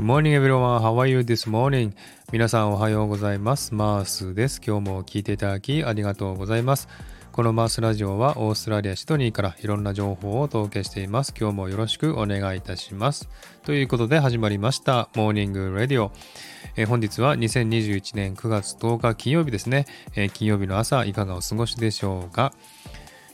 Morning everyone. This morning this 皆さんおはようございます。マースです。今日も聞いていただきありがとうございます。このマースラジオはオーストラリア・シドニーからいろんな情報をお届けしています。今日もよろしくお願いいたします。ということで始まりました Morning Radio。えー本日は2021年9月10日金曜日ですね、えー金曜日の朝いかがお過ごしでしょうか。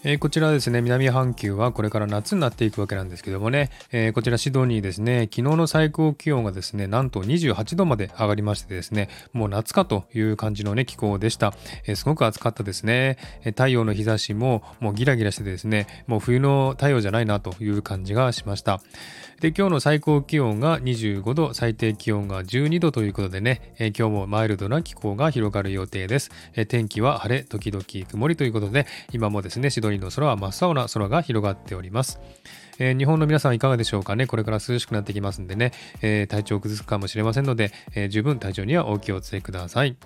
えーこちらですね、南半球はこれから夏になっていくわけなんですけどもね、えーこちらシドニーですね、昨日の最高気温がですね、なんと28度まで上がりましてですね、もう夏かという感じのね、気候でした。えーすごく暑かったですね。え太陽の日差しももうギラギラしてですね、もう冬の太陽じゃないなという感じがしました。で、今日の最高気温が25度、最低気温が12度ということでね、えー今日もマイルドな気候が広がる予定です。えー天気は晴れ、時々曇りということで、今もですね、シドニーの空は真っ青な空が広がっております。えー日本の皆さんいかがでしょうかね？これから涼しくなってきますんでね、えー体調を崩すかもしれませんので、えー十分体調にはお気をつけください。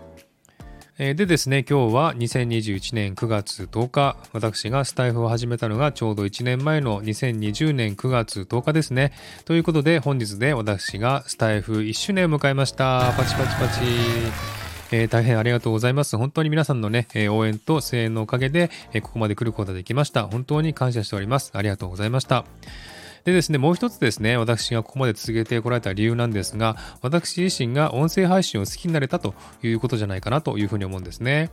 でですね、今日は2021年9月10日、私がスタイフを始めたのがちょうど1年前の2020年9月10日ですね。ということで本日で私がスタイフ1周年を迎えました。パチパチパチ。えー大変ありがとうございます。本当に皆さんのね、え応援と声援のおかげで、えここまで来ることができました。本当に感謝しております。ありがとうございました。でですね、もう一つですね、私がここまで続けてこられた理由なんですが、私自身が音声配信を好きになれたということじゃないかなというふうに思うんですね。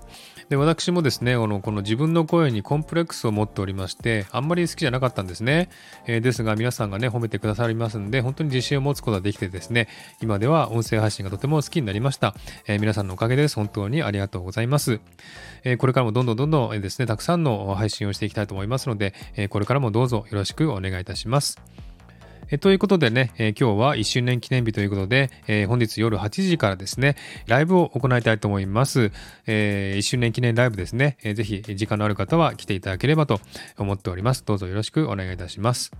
で、私もですね、このこの自分の声にコンプレックスを持っておりまして、あんまり好きじゃなかったんですね。えーですが、皆さんがね、褒めてくださりますんで、本当に自信を持つことができてですね、今では音声配信がとても好きになりました。えー皆さんのおかげです。本当にありがとうございます。えーこれからもどんどんどんどんですね、たくさんの配信をしていきたいと思いますので、えこれからもどうぞよろしくお願いいたします。えということでね、え今日は1周年記念日ということで、え本日夜8時からですね、ライブを行いたいと思います。え1周年記念ライブですね、えーぜひ時間のある方は来ていただければと思っております。どうぞよろしくお願いいたします。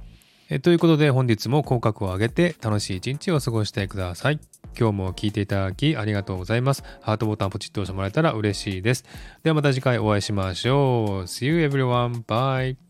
えということで本日も口角を上げて楽しい一日を過ごしてください。今日も聞いていただきありがとうございます。ハートボタンポチッと押してもらえたら嬉しいです。ではまた次回お会いしましょう。See you everyone. Bye.